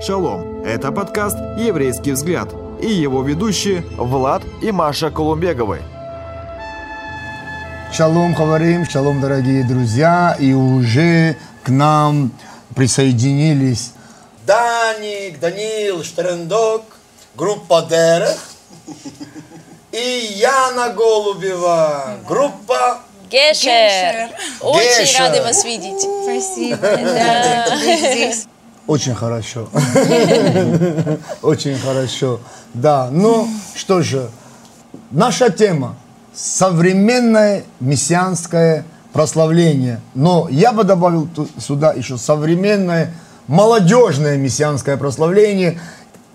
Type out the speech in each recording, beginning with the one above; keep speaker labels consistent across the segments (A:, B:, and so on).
A: Шалом! Это подкаст «Еврейский взгляд» и его ведущие Влад и Маша Колумбеговы.
B: Шалом, говорим, шалом, дорогие друзья. И уже к нам присоединились
C: Даник, Данил, Штерендок, группа Дерех и Яна Голубева, группа
D: Гешер. Очень
C: Гешер.
D: рады вас видеть.
E: Спасибо.
D: Да.
E: Здесь.
B: Очень хорошо. Очень хорошо. Да, ну что же, наша тема – современное мессианское прославление. Но я бы добавил сюда еще современное молодежное мессианское прославление.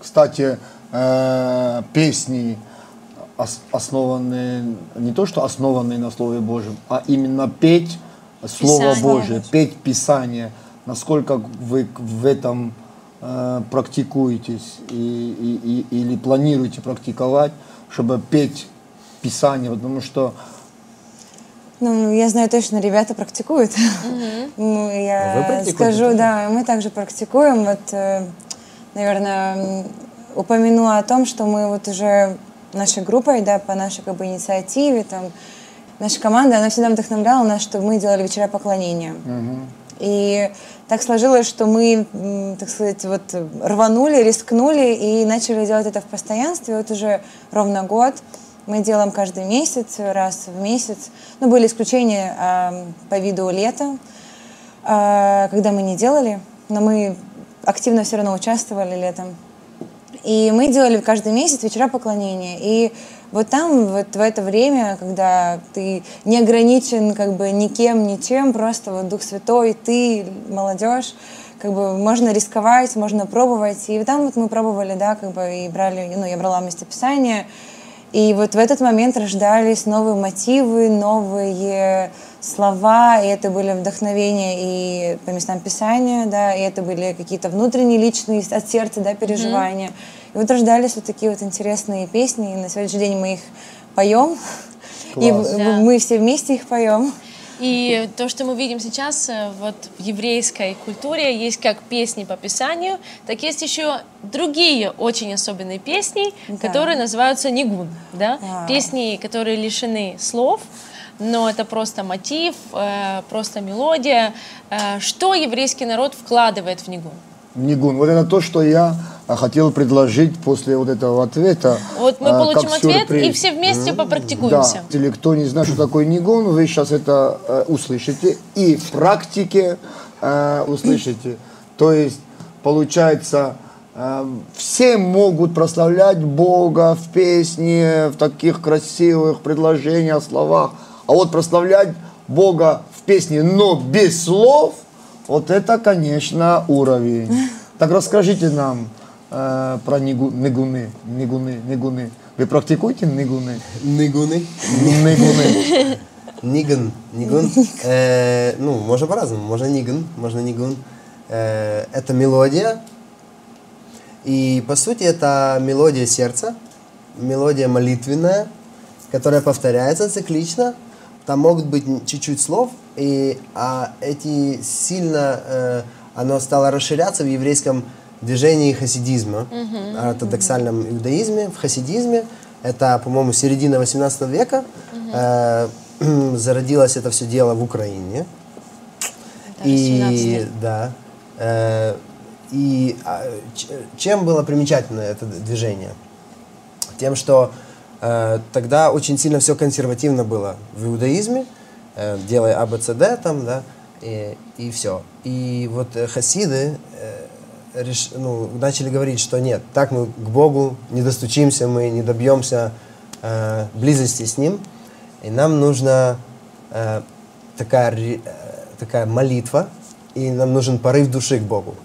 B: Кстати, э, песни, ос- основанные, не то что основанные на Слове Божьем, а именно петь Слово
D: Писание.
B: Божие, петь Писание. Насколько вы в этом э, практикуетесь и, и- и- или планируете практиковать, чтобы петь Писание, потому что
E: Ну, я знаю точно, ребята практикуют. Ну,
C: Вы
E: я
C: практикуете
E: скажу, да, мы также практикуем. Вот, э, наверное, м, упомяну о том, что мы вот уже нашей группой, да, по нашей как бы инициативе, там, наша команда, она всегда вдохновляла нас, чтобы мы делали вечера поклонения. И так сложилось, что мы, так сказать, вот рванули, рискнули и начали делать это в постоянстве. Вот уже ровно год. Мы делаем каждый месяц, раз в месяц. Ну, были исключения а, по виду лета, а, когда мы не делали, но мы активно все равно участвовали летом. И мы делали каждый месяц вечера поклонения. И вот там, вот в это время, когда ты не ограничен как бы никем, ничем, просто вот Дух Святой, ты, молодежь, как бы можно рисковать, можно пробовать. И там вот мы пробовали, да, как бы и брали, ну, я брала местописание. И вот в этот момент рождались новые мотивы, новые слова, и это были вдохновения и по местам Писания, да, и это были какие-то внутренние, личные, от сердца, да, переживания. И вот рождались вот такие вот интересные песни, и на сегодняшний день мы их поем, и
B: Класс.
E: в-
D: Да.
E: мы все вместе их поем.
D: И то, что мы видим сейчас э, вот в еврейской культуре, есть как песни по Писанию, так есть еще другие очень особенные песни,
E: Да.
D: которые называются нигун, да?
E: Вау.
D: Песни, которые лишены слов, но это просто мотив, э, просто мелодия. Э, Что еврейский народ вкладывает в нигун?
B: Нигун. Вот это то, что я а, хотел предложить после вот этого ответа.
D: Вот мы
B: а,
D: получим ответ и все вместе попрактикуемся.
B: Да. Или кто не знает, что такое нигун, вы сейчас это э, услышите и в практике э, услышите. То есть, получается, э, все могут прославлять Бога в песне, в таких красивых предложениях, словах. А вот прославлять Бога в песне, но без слов, вот это, конечно, уровень. Так расскажите нам э, про нигу- нигуны, нигуны, нигуны. Вы практикуете нигуны?
F: Нигуны.
B: Нигуны.
F: Ниган. Нигун. Э, ну, можно по-разному. Можно ниган, можно нигун. Э, это мелодия. И, по сути, это мелодия сердца, мелодия молитвенная, которая повторяется циклично. Там могут быть чуть-чуть слов, и а эти сильно э, оно стало расширяться в еврейском движении хасидизма, ортодоксальном иудаизме, в хасидизме. Это, по-моему, середина 18 века. Э, зародилось это все дело в Украине.
D: Это 18
F: И да. Э, и а, чем было примечательно это движение? Тем, что э, тогда очень сильно все консервативно было в иудаизме, э, делая АБЦД там, да, и, и все. И вот э, хасиды э, реш- ну, начали говорить, что нет, так мы к Богу не достучимся, мы не добьемся э, близости с Ним, и нам нужна э, такая, э, такая молитва, и нам нужен порыв души к Богу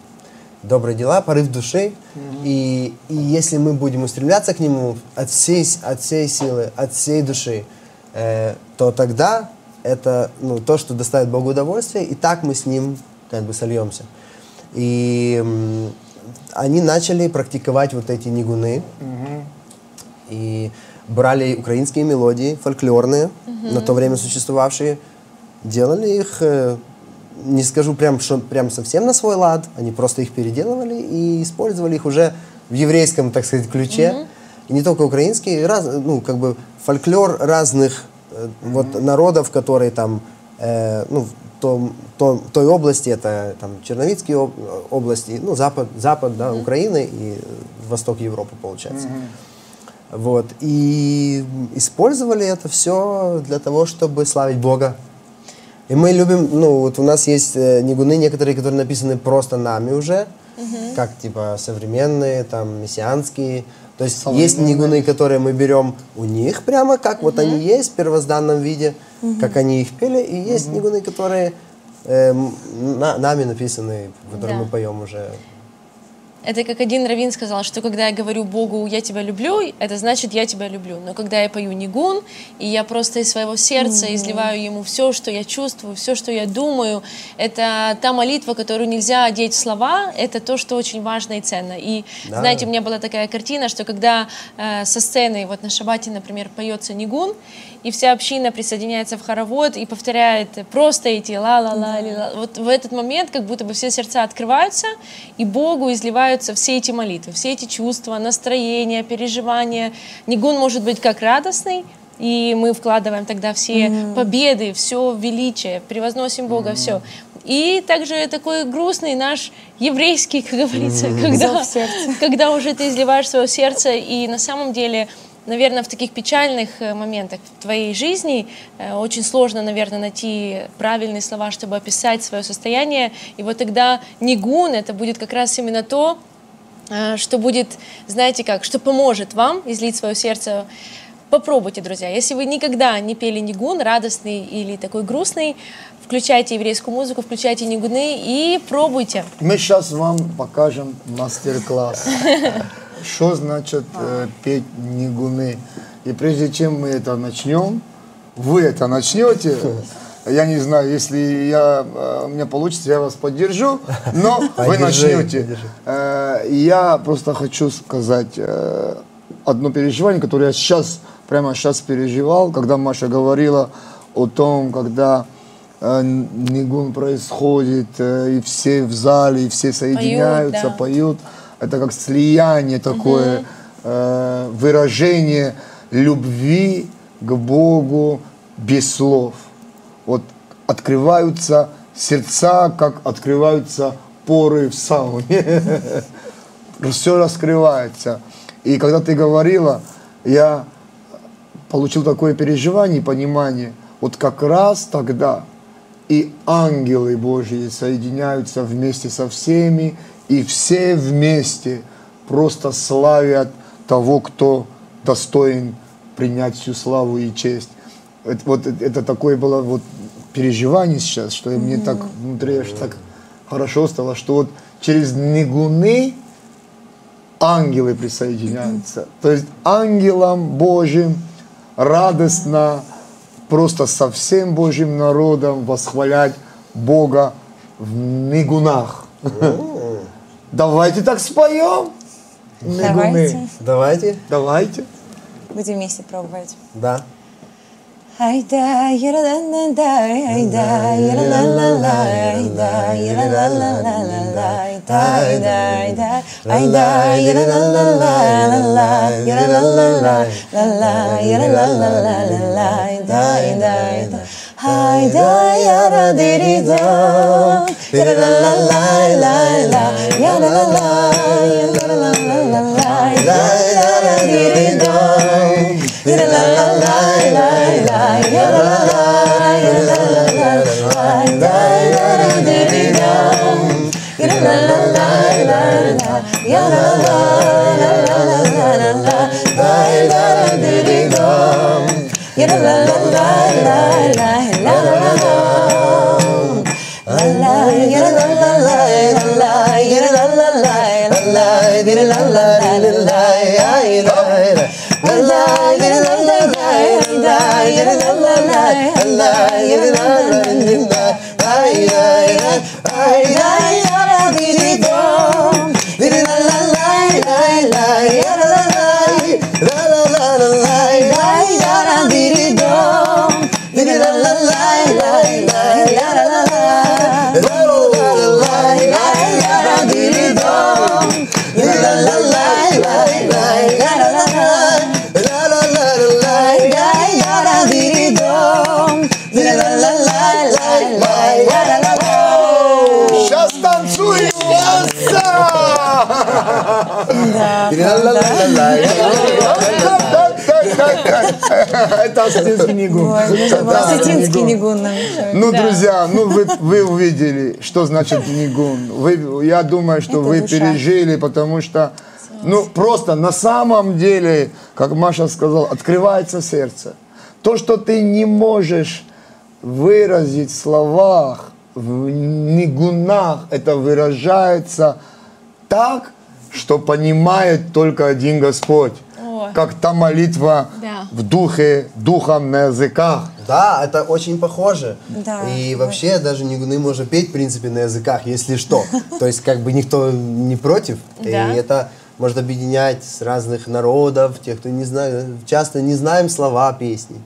F: добрые дела, порыв души. И, и если мы будем устремляться к Нему от всей, от всей силы, от всей души, э, то тогда это ну, то, что доставит Богу удовольствие, и так мы с Ним как бы сольемся. И м, они начали практиковать вот эти нигуны. И брали украинские мелодии, фольклорные, на то время существовавшие, делали их э, не скажу прям, что прям совсем на свой лад, они просто их переделывали и использовали их уже в еврейском, так сказать, ключе. И не только украинский, раз, ну, как бы фольклор разных э, вот народов, которые там, э, ну, в том, том- той области, это там Черновицкие об- области, ну, запад, запад, да, Украины и э, восток Европы, получается. Вот. И использовали это все для того, чтобы славить Бога. И мы любим, ну, вот у нас есть э, нигуны некоторые, которые написаны просто нами уже, как типа современные, там, мессианские. То есть есть нигуны, которые мы берем у них прямо, как вот они есть в первозданном виде, как они их пели, и есть нигуны, которые эм, на- нами написаны, которые
D: Да.
F: мы поем уже.
D: Это как один раввин сказал, что когда я говорю Богу «я тебя люблю», это значит «я тебя люблю». Но когда я пою нигун, и я просто из своего сердца изливаю ему все, что я чувствую, все, что я думаю, это та молитва, которую нельзя одеть в слова, это то, что очень важно и ценно. И
F: Да.
D: знаете, у меня была такая картина, что когда э, со сцены, вот на шабате, например, поется нигун, и вся община присоединяется в хоровод и повторяет просто эти ла-ла-ла, ли-ла. вот в этот момент как будто бы все сердца открываются, и Богу изливаются все эти молитвы, все эти чувства, настроения, переживания. Нигун может быть как радостный, и мы вкладываем тогда все победы, все величие, превозносим Бога, все. И также такой грустный наш еврейский, как говорится, когда,
E: Зов сердца.
D: когда уже ты изливаешь свое сердце, и на самом деле, наверное, в таких печальных э, моментах в твоей жизни э, очень сложно, наверное, найти правильные слова, чтобы описать свое состояние. И вот тогда нигун это будет как раз именно то, э, что будет, знаете как, что поможет вам излить свое сердце. Попробуйте, друзья. Если вы никогда не пели нигун, радостный или такой грустный, включайте еврейскую музыку, включайте нигуны и пробуйте.
B: Мы сейчас вам покажем мастер-класс. Что значит э, петь нигуны? И прежде чем мы это начнем, вы это начнете. Я не знаю, если я, э, у меня получится, я вас поддержу, но вы начнете. Э, Я просто хочу сказать э, одно переживание, которое я сейчас, прямо сейчас переживал, когда Маша говорила о том, когда нигун происходит, и все в зале, и все соединяются,
D: да.
B: поют. Это как слияние такое, э, выражение любви к Богу без слов. Вот открываются сердца, как открываются поры в сауне. Все раскрывается. И когда ты говорила, я получил такое переживание и понимание. Вот как раз тогда и ангелы Божьи соединяются вместе со всеми, и все вместе просто славят того, кто достоин принять всю славу и честь. Это, вот это, такое было вот переживание сейчас, что мне так внутри аж так хорошо стало, что вот через нигуны ангелы присоединяются. То есть ангелам Божьим радостно просто со всем Божьим народом восхвалять Бога в нигунах. Давайте так споем.
E: Давайте.
F: Давайте.
B: Давайте.
E: Будем вместе пробовать.
F: Да.
E: Айда, яра-ла-ла-ла, айда, яра-ла-ла-ла, айда, яра-ла-ла-ла-ла, айда, айда, айда, айда, яра-ла-ла-ла-ла, яра-ла-ла-ла, ла-ла, яра-ла-ла-ла-ла, айда, айда, айда. Айда, яра-ди-ди-да, яра-ла-ла-ла-ла-ла, яра-ла-ла, яра-ла-ла-ла-ла, айда, яра-ди-ди-да. Да,
B: Это осетинский нигун.
E: Ой, нужно было
B: Да,
E: осетинский
B: нигун.
E: нигун нам еще.
B: Ну,
D: Да.
B: друзья, ну вы, увидели, что значит нигун. Я думаю, что
E: Это
B: вы пережили, потому что, ну, просто на самом деле, как Маша сказала, открывается сердце. То, что ты не можешь выразить в словах, в нигунах, это выражается так, что понимает только один Господь.
D: Ой.
B: Как та молитва
D: Да.
B: в духе, духом на языках.
F: Да, это очень похоже.
E: Да.
F: И вообще даже нигуны можно петь, в принципе, на языках, если что. То есть как бы никто не против. И
D: Да.
F: это может объединять с разных народов, тех, кто не знает, часто не знаем слова песни.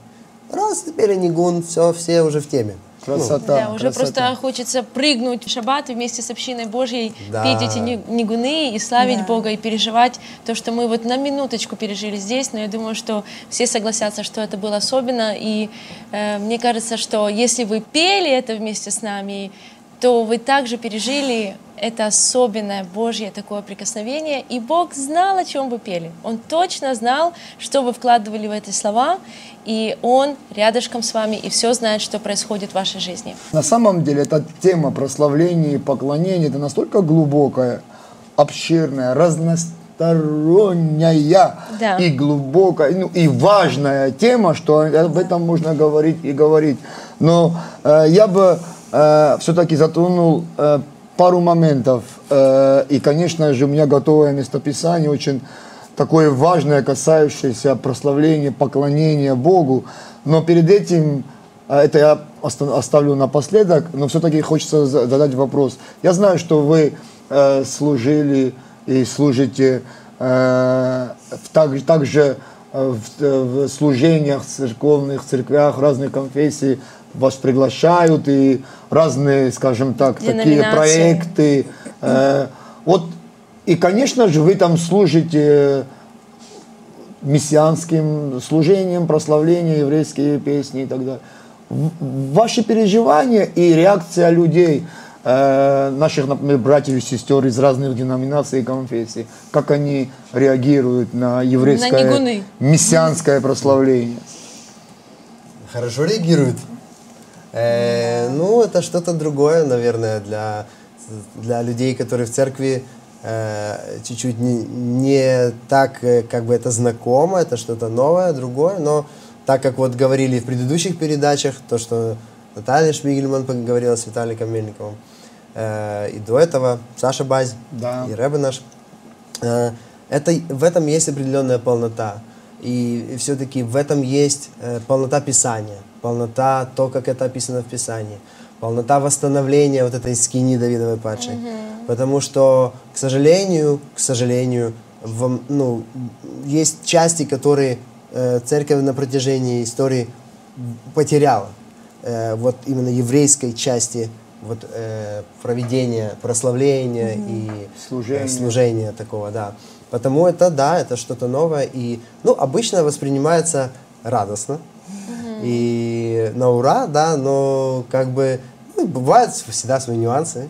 F: Раз теперь нигун, все, все уже в теме.
B: Красота.
D: Да, уже
B: красота.
D: просто хочется прыгнуть в шаббат вместе с общиной Божьей
F: Да.
D: петь эти ни- нигуны и славить
E: Да.
D: Бога и переживать то, что мы вот на минуточку пережили здесь, но я думаю, что все согласятся, что это было особенно, и э, мне кажется, что если вы пели это вместе с нами, то вы также пережили это особенное Божье такое прикосновение, и Бог знал, о чем вы пели. Он точно знал, что вы вкладывали в эти слова, и Он рядышком с вами, и все знает, что происходит в вашей жизни.
B: На самом деле эта тема прославления и поклонения это настолько глубокая, обширная, разносторонняя
D: Да.
B: и глубокая, ну, и важная тема, что об этом можно говорить и говорить. Но э, я бы все-таки затронул э, пару моментов. Э, и, конечно же, у меня готовое местописание очень такое важное, касающееся прославления, поклонения Богу. Но перед этим, а это я оста- оставлю напоследок, но все-таки хочется за- задать вопрос. Я знаю, что вы э, служили и служите э, в так- также э, в, э, в служениях церковных, церквях разных конфессий. Вас приглашают и разные, скажем так, такие проекты. Э, вот, и, конечно же, вы там служите мессианским служением, прославлением, еврейские песни и так далее. Ваши переживания и реакция людей, э, наших, например, братьев и сестер из разных деноминаций и конфессий, как они реагируют на еврейское
D: нигуны.
B: мессианское прославление?
F: Хорошо реагируют. Э, ну, это что-то другое, наверное, для, для людей, которые в церкви э, чуть-чуть не, не так, э, как бы это знакомо, это что-то новое, другое, но так как вот говорили в предыдущих передачах, то, что Наталья Шмигельман поговорила с Виталиком Мельниковым, э, и до этого Саша Базь,
B: Да.
F: и Рэбе наш, Э, это, в этом есть определенная полнота. И, все-таки в этом есть э, полнота Писания, полнота то, как это описано в Писании, полнота восстановления вот этой скини Давидовой падшей. Потому что, к сожалению, к сожалению, в, ну, есть части, которые э, церковь на протяжении истории потеряла. Э, вот именно еврейской части вот, э, проведения, прославления и э,
B: Служения.
F: служения такого, да. Потому это, да, это что-то новое. И, ну, обычно воспринимается радостно. И на ура, да, но как бы ну, бывают всегда свои нюансы.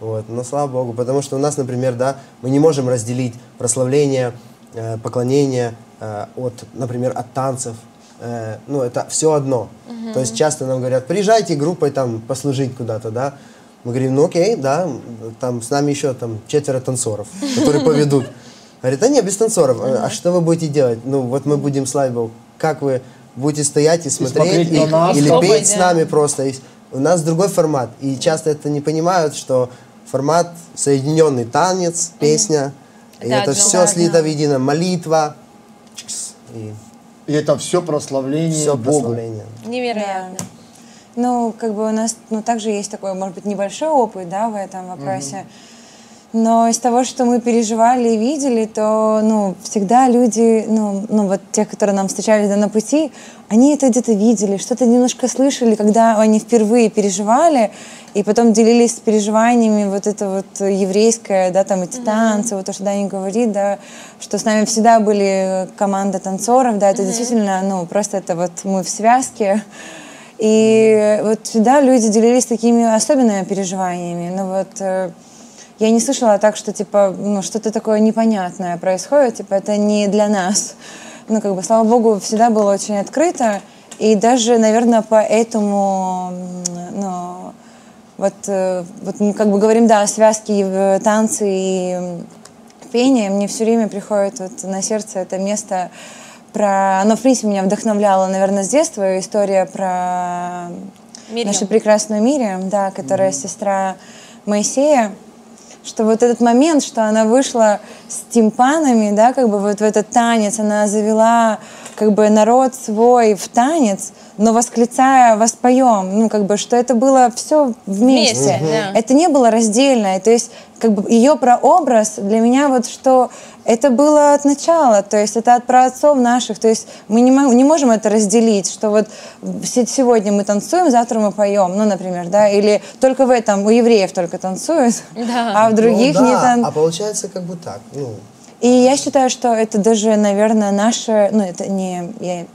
F: Вот, но слава богу, потому что у нас, например, да, мы не можем разделить прославление, э, поклонение э, от, например, от танцев. Э, ну, это все одно. То есть часто нам говорят, приезжайте группой там послужить куда-то, да. Мы говорим, ну окей, да, там с нами еще там четверо танцоров, которые поведут. Говорит, а нет, без танцоров. А что вы будете делать? Ну, вот мы будем славить Бога. Как вы будете стоять и смотреть,
B: смотреть на
F: и-
B: нас.
F: или
D: Особо,
F: петь с
D: да.
F: нами просто? И У нас другой формат. И часто это не понимают, что формат соединенный танец, песня. И
D: Это
F: это все
E: Да,
F: слито
E: да.
F: воедино. Молитва. И
B: И это все прославление
F: все
B: Богу.
F: прославление.
D: Невероятно.
E: Ну, как бы у нас, ну, также есть такой, может быть, небольшой опыт, да, в этом вопросе. Но из того, что мы переживали и видели, то, ну, всегда люди, ну, ну, вот те, которые нам встречались да, на пути, они это где-то видели, что-то немножко слышали, когда они впервые переживали, и потом делились переживаниями вот это вот еврейское, да, там эти танцы, вот то, что Даня говорит, да, что с нами всегда были команда танцоров, да, это действительно, ну, просто это вот мы в связке, и вот всегда люди делились такими особенными переживаниями. Ну вот э, я не слышала так, что типа ну, что-то такое непонятное происходит, типа это не для нас. Ну, как бы, слава богу, всегда было очень открыто. И даже, наверное, поэтому, ну, вот, э, вот мы как бы говорим, да, о связке танцы и пение, мне все время приходит вот на сердце это место про... Оно, в принципе, меня вдохновляло, наверное, с детства. История про
D: Мирьям.
E: нашу прекрасную Мириам, да, которая сестра Моисея. Что вот этот момент, что она вышла с тимпанами, да, как бы вот в этот танец, она завела как бы народ свой в танец, но восклицая «воспоем», ну, как бы, что это было все вместе.
D: Вместе, да.
E: Это не было раздельно. То есть, как бы, ее прообраз для меня вот что это было от начала, то есть это от праотцов наших, то есть мы не, не можем это разделить, что вот се- сегодня мы танцуем, завтра мы поем, ну, например, да, или только в этом у евреев только танцуют,
D: Да.
E: а в других
F: Ну
E: не
F: да,
E: тан-
F: А получается как бы так. Ну,
E: И я считаю, что это даже, наверное, наша, ну, это не, я-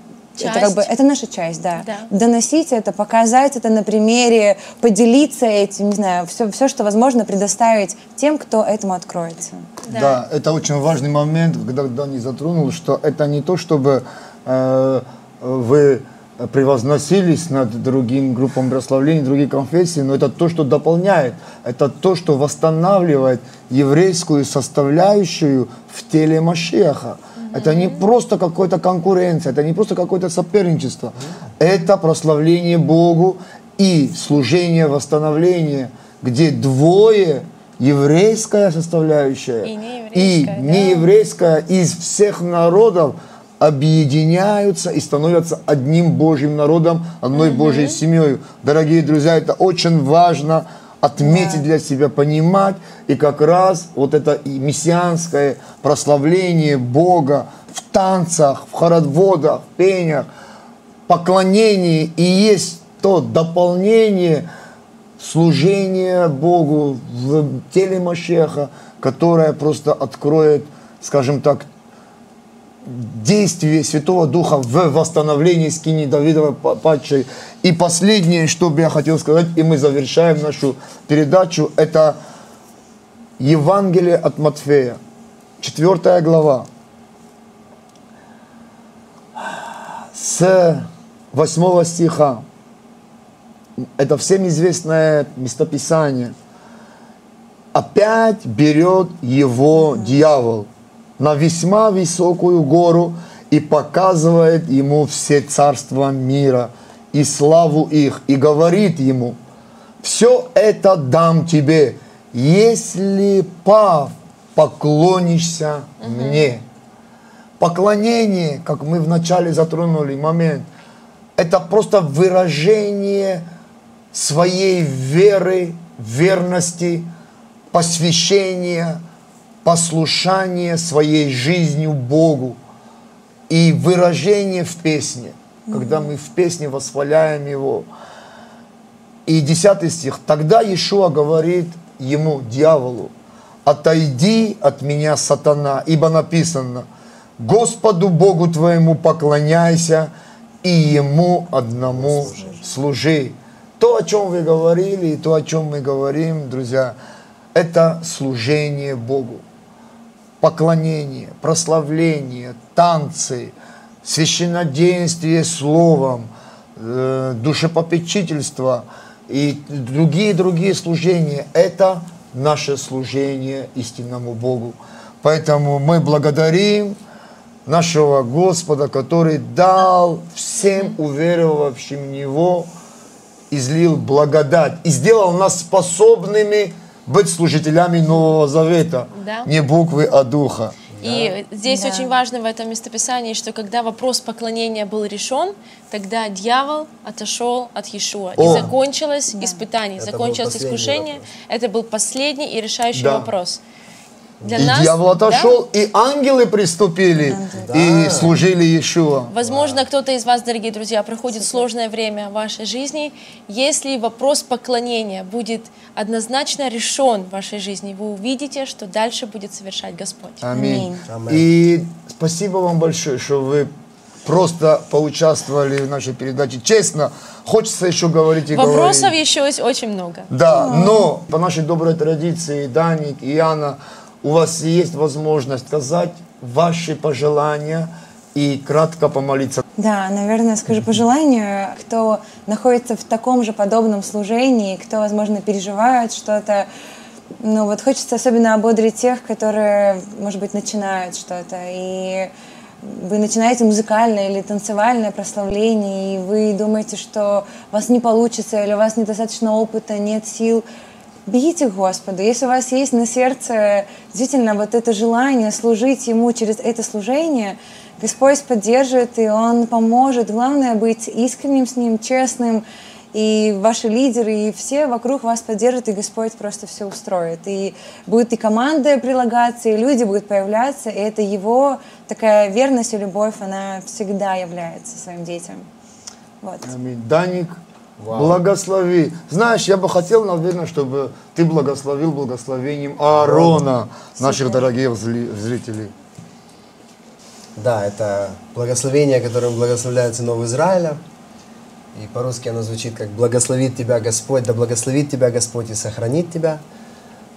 E: это как
D: Часть.
E: бы, это наша часть, да.
D: Да.
E: Доносить это, показать это на примере, поделиться этим, не знаю, все, все, что возможно, предоставить тем, кто этому откроется.
B: Да. это очень важный момент, когда Дани затронул, что это не то, чтобы э, вы превозносились над другим группам прославления, других конфессий, но это то, что дополняет, это то, что восстанавливает еврейскую составляющую в теле Машеха. Это не просто какая-то конкуренция, это не просто какое-то соперничество. Это прославление Богу и служение восстановления, где двое еврейская составляющая
D: И нееврейская,
B: и
D: да.
B: нееврейская из всех народов объединяются и становятся одним Божьим народом, одной Божьей семьей. Дорогие друзья, это очень важно отметить для себя, понимать. И как раз вот это и мессианское прославление Бога в танцах, в хороводах, в пениях, поклонении и есть то дополнение служения Богу в теле Машеха, которое просто откроет, скажем так, действие Святого Духа в восстановлении скини Давидовой па- падшей. И последнее, что бы я хотел сказать, и мы завершаем нашу передачу, это Евангелие от Матфея, 4 глава. С 8 стиха. Это всем известное местописание. Опять берет его дьявол на весьма высокую гору и показывает ему все царства мира и славу их, и говорит ему, все это дам тебе, если пав поклонишься мне. Поклонение, как мы вначале затронули момент, это просто выражение своей веры, верности, посвящения, послушания своей жизнью Богу и выражение в песне, когда мы в песне восхваляем Его. И 10 стих. Тогда Иешуа говорит ему, дьяволу, отойди от меня, сатана, ибо написано, Господу Богу твоему поклоняйся и Ему одному служи. То, о чем вы говорили, и то, о чем мы говорим, друзья, это служение Богу. Поклонение, прославление, танцы, священнодействие словом, э, душепопечительство и другие-другие служения. Это наше служение истинному Богу. Поэтому мы благодарим нашего Господа, который дал всем уверовавшим в Него, излил благодать и сделал нас способными быть служителями Нового Завета.
D: Да.
B: Не буквы, а духа.
D: И здесь
E: Да.
D: очень важно в этом местописании, что когда вопрос поклонения был решен, тогда дьявол отошел от Иешуа. И
B: О.
D: закончилось испытание,
F: Это
D: закончилось искушение.
F: вопрос.
D: Это был последний и решающий
B: Да.
D: вопрос. Для
B: и
D: нас,
B: дьявол
D: да,
B: отошел, и ангелы приступили и
F: Да.
B: служили Иешуа.
D: Возможно, кто-то из вас, дорогие друзья, проходит сложное время в вашей жизни. Если вопрос поклонения будет однозначно решен в вашей жизни, вы увидите, что дальше будет совершать Господь.
B: Аминь.
F: Аминь.
B: И спасибо вам большое, что вы просто поучаствовали в нашей передаче. Честно, хочется еще говорить и
D: Вопросов
B: говорить.
D: еще есть очень много.
B: Да, но по нашей доброй традиции, Даник и Яна, у вас есть возможность сказать ваши пожелания и кратко помолиться.
E: Да, наверное, скажу пожелание, кто находится в таком же подобном служении, кто, возможно, переживает что-то, ну вот хочется особенно ободрить тех, которые, может быть, начинают что-то, и вы начинаете музыкальное или танцевальное прославление, и вы думаете, что у вас не получится, или у вас недостаточно опыта, нет сил, бегите к Господу. Если у вас есть на сердце действительно вот это желание служить Ему через это служение, Господь поддержит, и Он поможет. Главное быть искренним с Ним, честным, и ваши лидеры, и все вокруг вас поддержат, и Господь просто все устроит. И будет и команда прилагаться, и люди будут появляться, и это Его такая верность и любовь, она всегда является своим детям. Вот.
B: Аминь. Даник, благослови. Знаешь, я бы хотел, наверное, чтобы ты благословил благословением Аарона, наших дорогих зрителей.
F: Да, это благословение, которым благословляется Новый Израиля. И по-русски оно звучит как «Благословит тебя Господь, да благословит тебя Господь и сохранит тебя,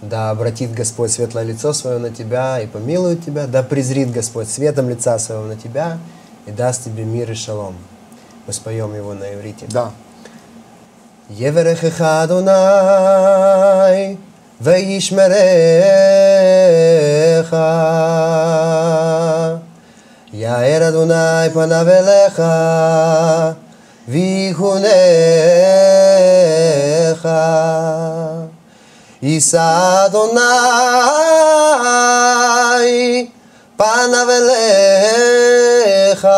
F: да обратит Господь светлое лицо свое на тебя и помилует тебя, да презрит Господь светом лица своего на тебя и даст тебе мир и шалом». Мы споем его на иврите.
B: Да.
F: יברכך אדוני וישמרך. יאר אדוני פניו אליך ויחונך. יישא אדוני פניו אליך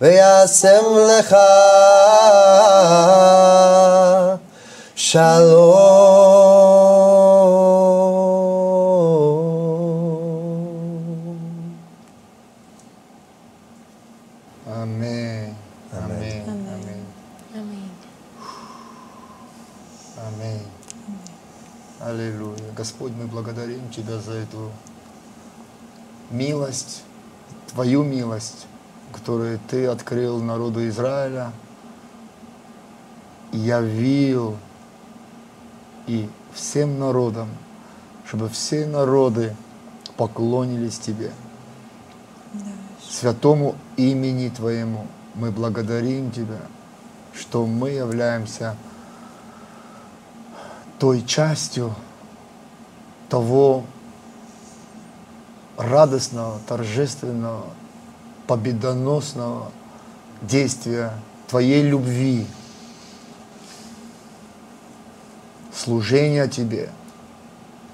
F: וישם לך Шалом.
B: Аминь. Аминь. Аминь.
D: Аминь.
B: Аминь. Аллилуйя. Господь, мы благодарим Тебя за эту милость, Твою милость, которую Ты открыл народу Израиля, явил и всем народам, чтобы все народы поклонились Тебе. Святому имени Твоему мы благодарим Тебя, что мы являемся той частью того радостного, торжественного, победоносного действия Твоей любви, служения Тебе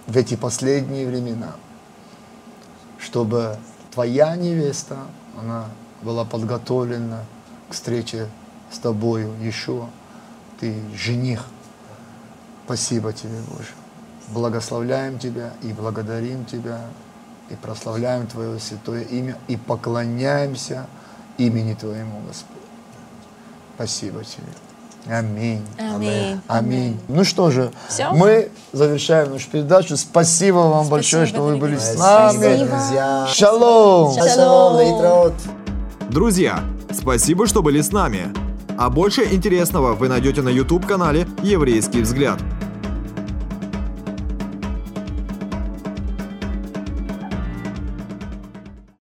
B: в эти последние времена, чтобы Твоя невеста, она была подготовлена к встрече с Тобою, еще Ты жених. Спасибо Тебе, Боже. Благословляем Тебя и благодарим Тебя, и прославляем Твое святое имя, и поклоняемся имени Твоему, Господь. Спасибо Тебе. Аминь.
D: Аминь.
B: Аминь. Ну что же,
D: Всё?
B: мы завершаем нашу передачу. Спасибо вам большое, что вы были с
F: Спасибо,
B: нами.
F: друзья.
B: Шалом!
F: Шалом.
A: Друзья, спасибо, что были с нами. А больше интересного вы найдете на YouTube-канале «Еврейский взгляд».